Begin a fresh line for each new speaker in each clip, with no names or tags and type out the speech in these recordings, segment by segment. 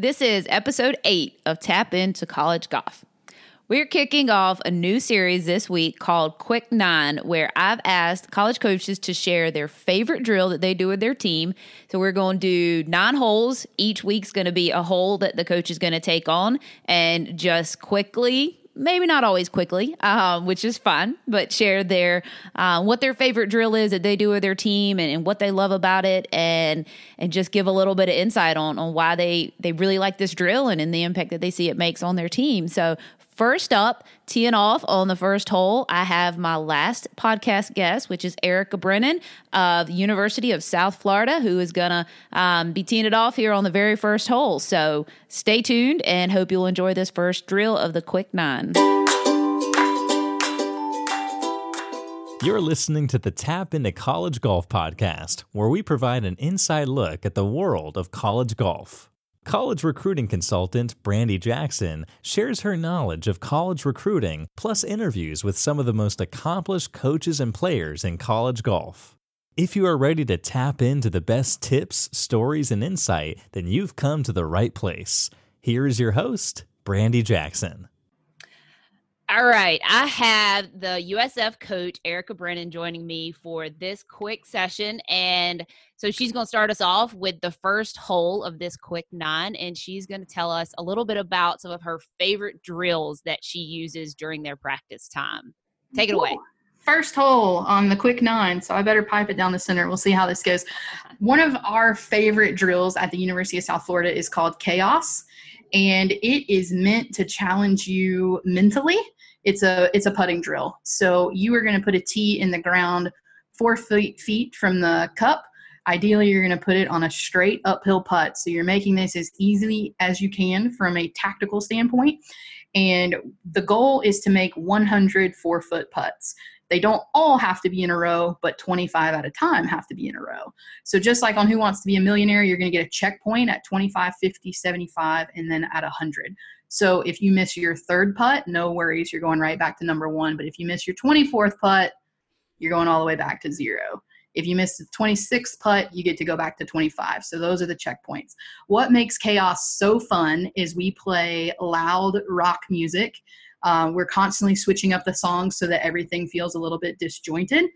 This is episode eight of Tap Into College Golf. We're kicking off a new series this week called Quick Nine, where I've asked college coaches to share their favorite drill that they do with their team. So we're going to do nine holes. Each week's going to be a hole that the coach is going to take on and just quickly maybe not always quickly, um, which is fun, but share their uh, what their favorite drill is that they do with their team and, and, what they love about it, and and just give a little bit of insight on on why they they really like this drill and, and the impact that they see it makes on their team. So First up, teeing off on the first hole, I have my last podcast guest, which is Erika Brennan of the University of South Florida, who is going to um, be teeing it off here on the very first hole. So stay tuned and hope you'll enjoy this first drill of the Quick Nine.
You're listening to the Tap into College Golf podcast, where we provide an inside look at the world of college golf. College recruiting consultant Brandi Jackson shares her knowledge of college recruiting plus interviews with some of the most accomplished coaches and players in college golf. If you are ready to tap into the best tips, stories, and insight, then you've come to the right place. Here is your host, Brandi Jackson.
All right. I have the USF coach, Erika Brennan, joining me for this quick session. And so she's going to start us off with the first hole of this quick nine. And she's going to tell us a little bit about some of her favorite drills that she uses during their practice time. Take it away.
First hole on the quick nine. So I better pipe it down the center. We'll see how this goes. One of our favorite drills at the University of South Florida is called Chaos. And it is meant to challenge you mentally it's a it's a putting drill. So you are going to put a tee in the ground four feet feet from the cup. Ideally, you're going to put it on a straight uphill putt. So you're making this as easily as you can from a tactical standpoint. And the goal is to make 100 four foot putts. They don't all have to be in a row, but 25 at a time have to be in a row. So just like on Who Wants to Be a Millionaire, you're going to get a checkpoint at 25, 50, 75, and then at 100. So if you miss your third putt, no worries, you're going right back to number one. But if you miss your 24th putt, you're going all the way back to zero. If you miss the 26th putt, you get to go back to 25. So those are the checkpoints. What makes chaos so fun is we play loud rock music. Um, we're constantly switching up the songs so that everything feels a little bit disjointed.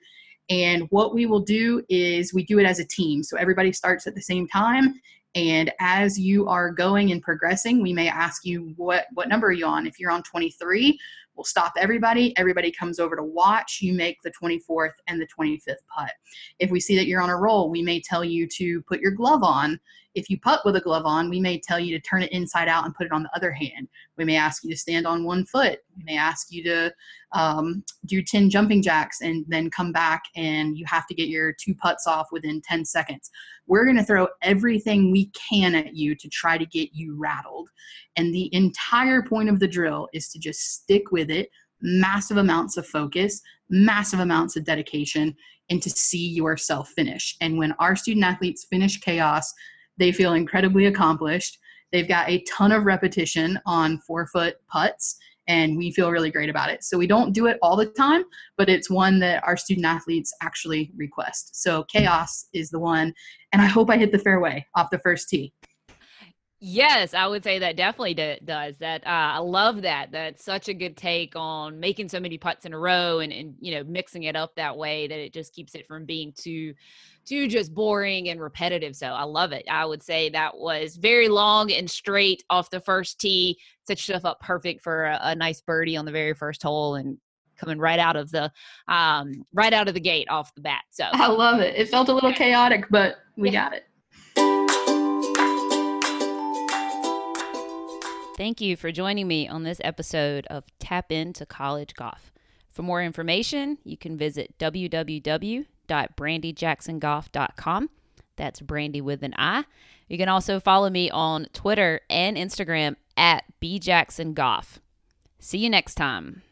And what we will do is we do it as a team. So everybody starts at the same time and as you are going and progressing, we may ask you what what number are you on? If you're on 23, we'll stop everybody. Everybody comes over to watch. You make the 24th and the 25th putt. If we see that you're on a roll, we may tell you to put your glove on if you putt with a glove on, we may tell you to turn it inside out and put it on the other hand. We may ask you to stand on one foot. We may ask you to um, do 10 jumping jacks and then come back and you have to get your two putts off within 10 seconds. We're going to throw everything we can at you to try to get you rattled. And the entire point of the drill is to just stick with it, massive amounts of focus, massive amounts of dedication, and to see yourself finish. And when our student athletes finish chaos, they feel incredibly accomplished. They've got a ton of repetition on four foot putts, and we feel really great about it. So we don't do it all the time, but it's one that our student athletes actually request. So chaos is the one, and I hope I hit the fairway off the first tee.
Yes, I would say that definitely does. That uh, I love that. That's such a good take on making so many putts in a row and, and you know mixing it up that way that it just keeps it from being too too just boring and repetitive. So I love it. I would say that was very long and straight off the first tee. Set yourself up perfect for a, a nice birdie on the very first hole and coming right out of the um right out of the gate off the bat. So
I love it. It felt a little chaotic, but we yeah. got it.
Thank you for joining me on this episode of Tap Into College Golf. For more information, you can visit www.brandijacksongolf.com. That's Brandi with an I. You can also follow me on Twitter and Instagram at bjacksongolf. See you next time.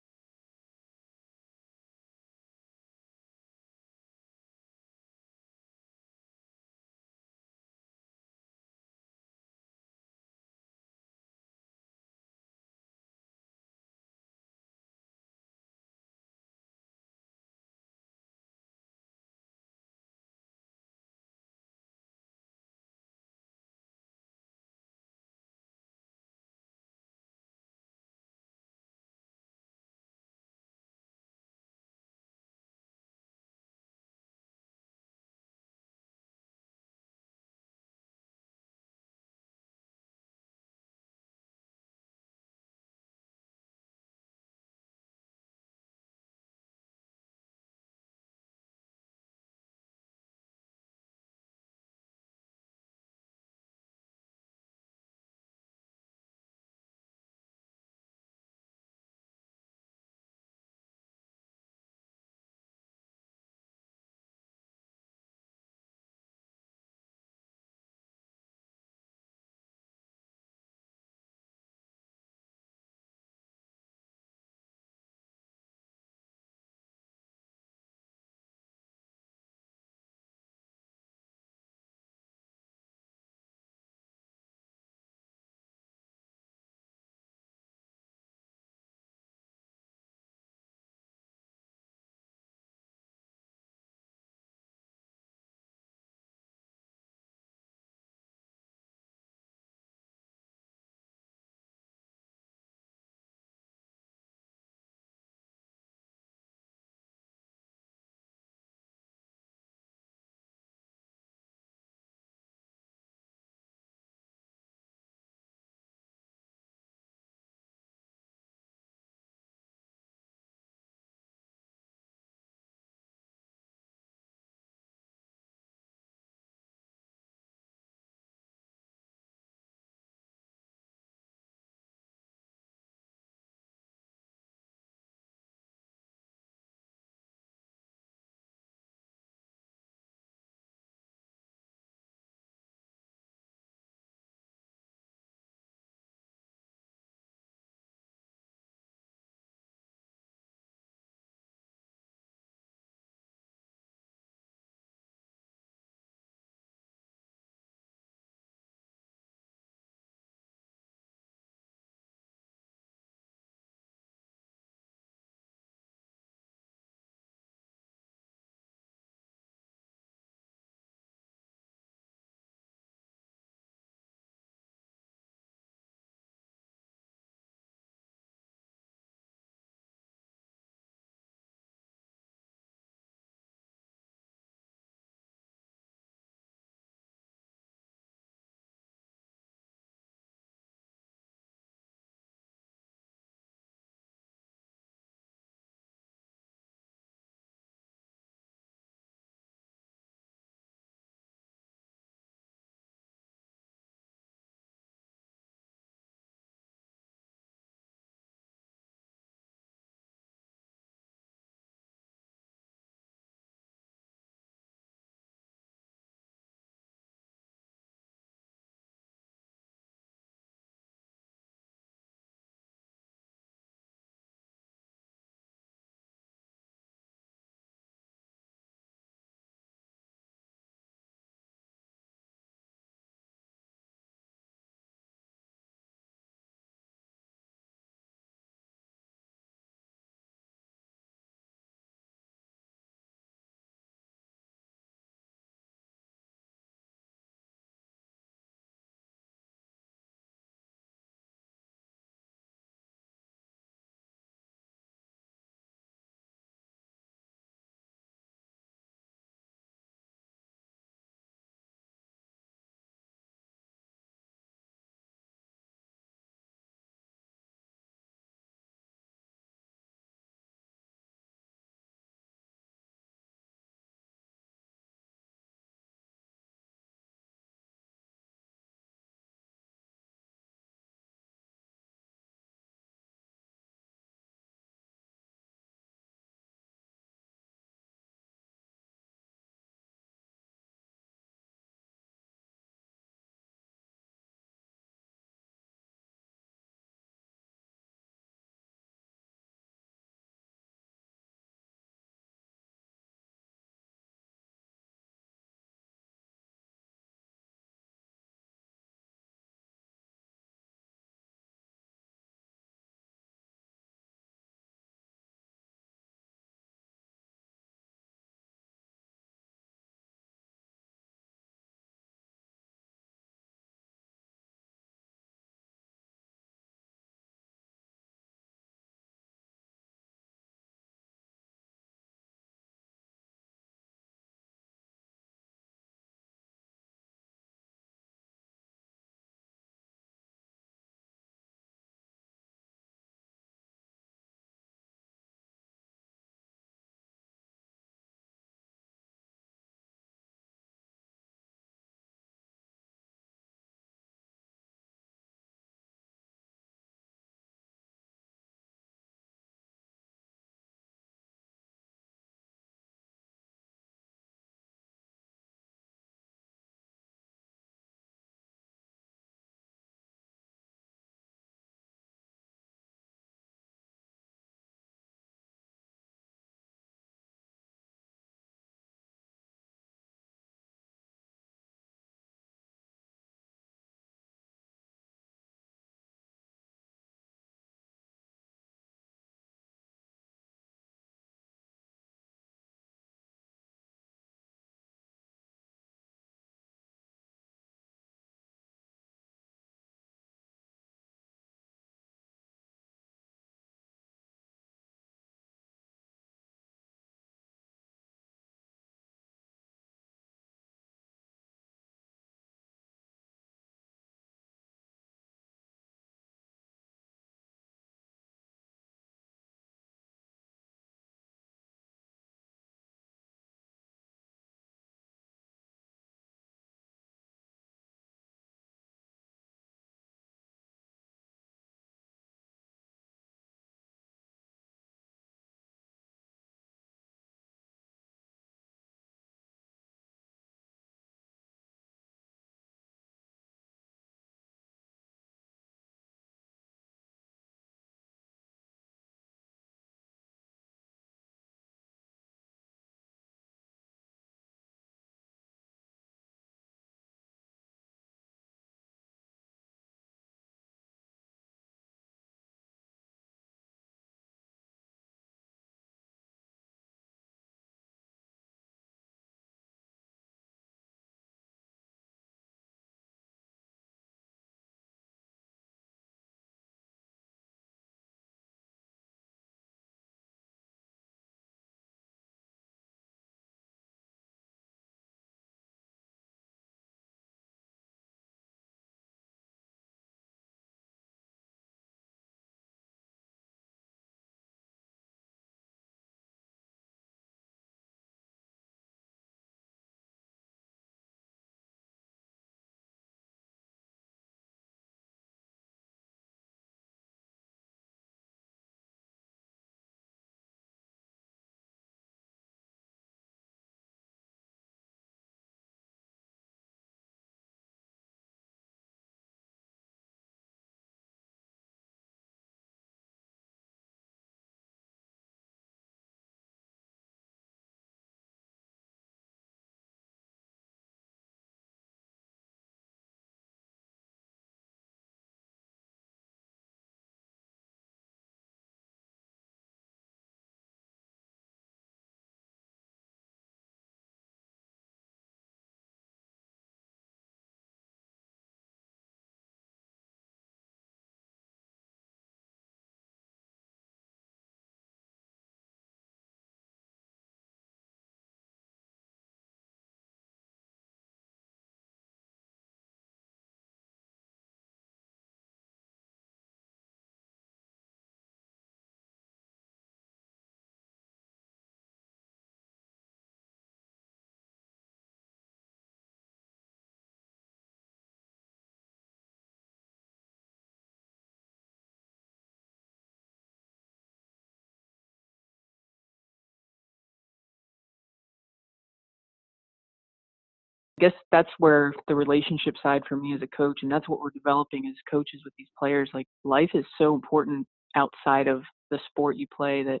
Guess that's where the relationship side for me as a coach, and that's what we're developing as coaches with these players. Like life is so important outside of the sport you play that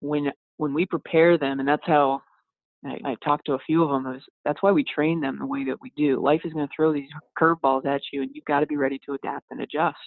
when when we prepare them, and that's how I, I talked to a few of them. Is that's why we train them the way that we do. Life is going to throw these curveballs at you, and you've got to be ready to adapt and adjust.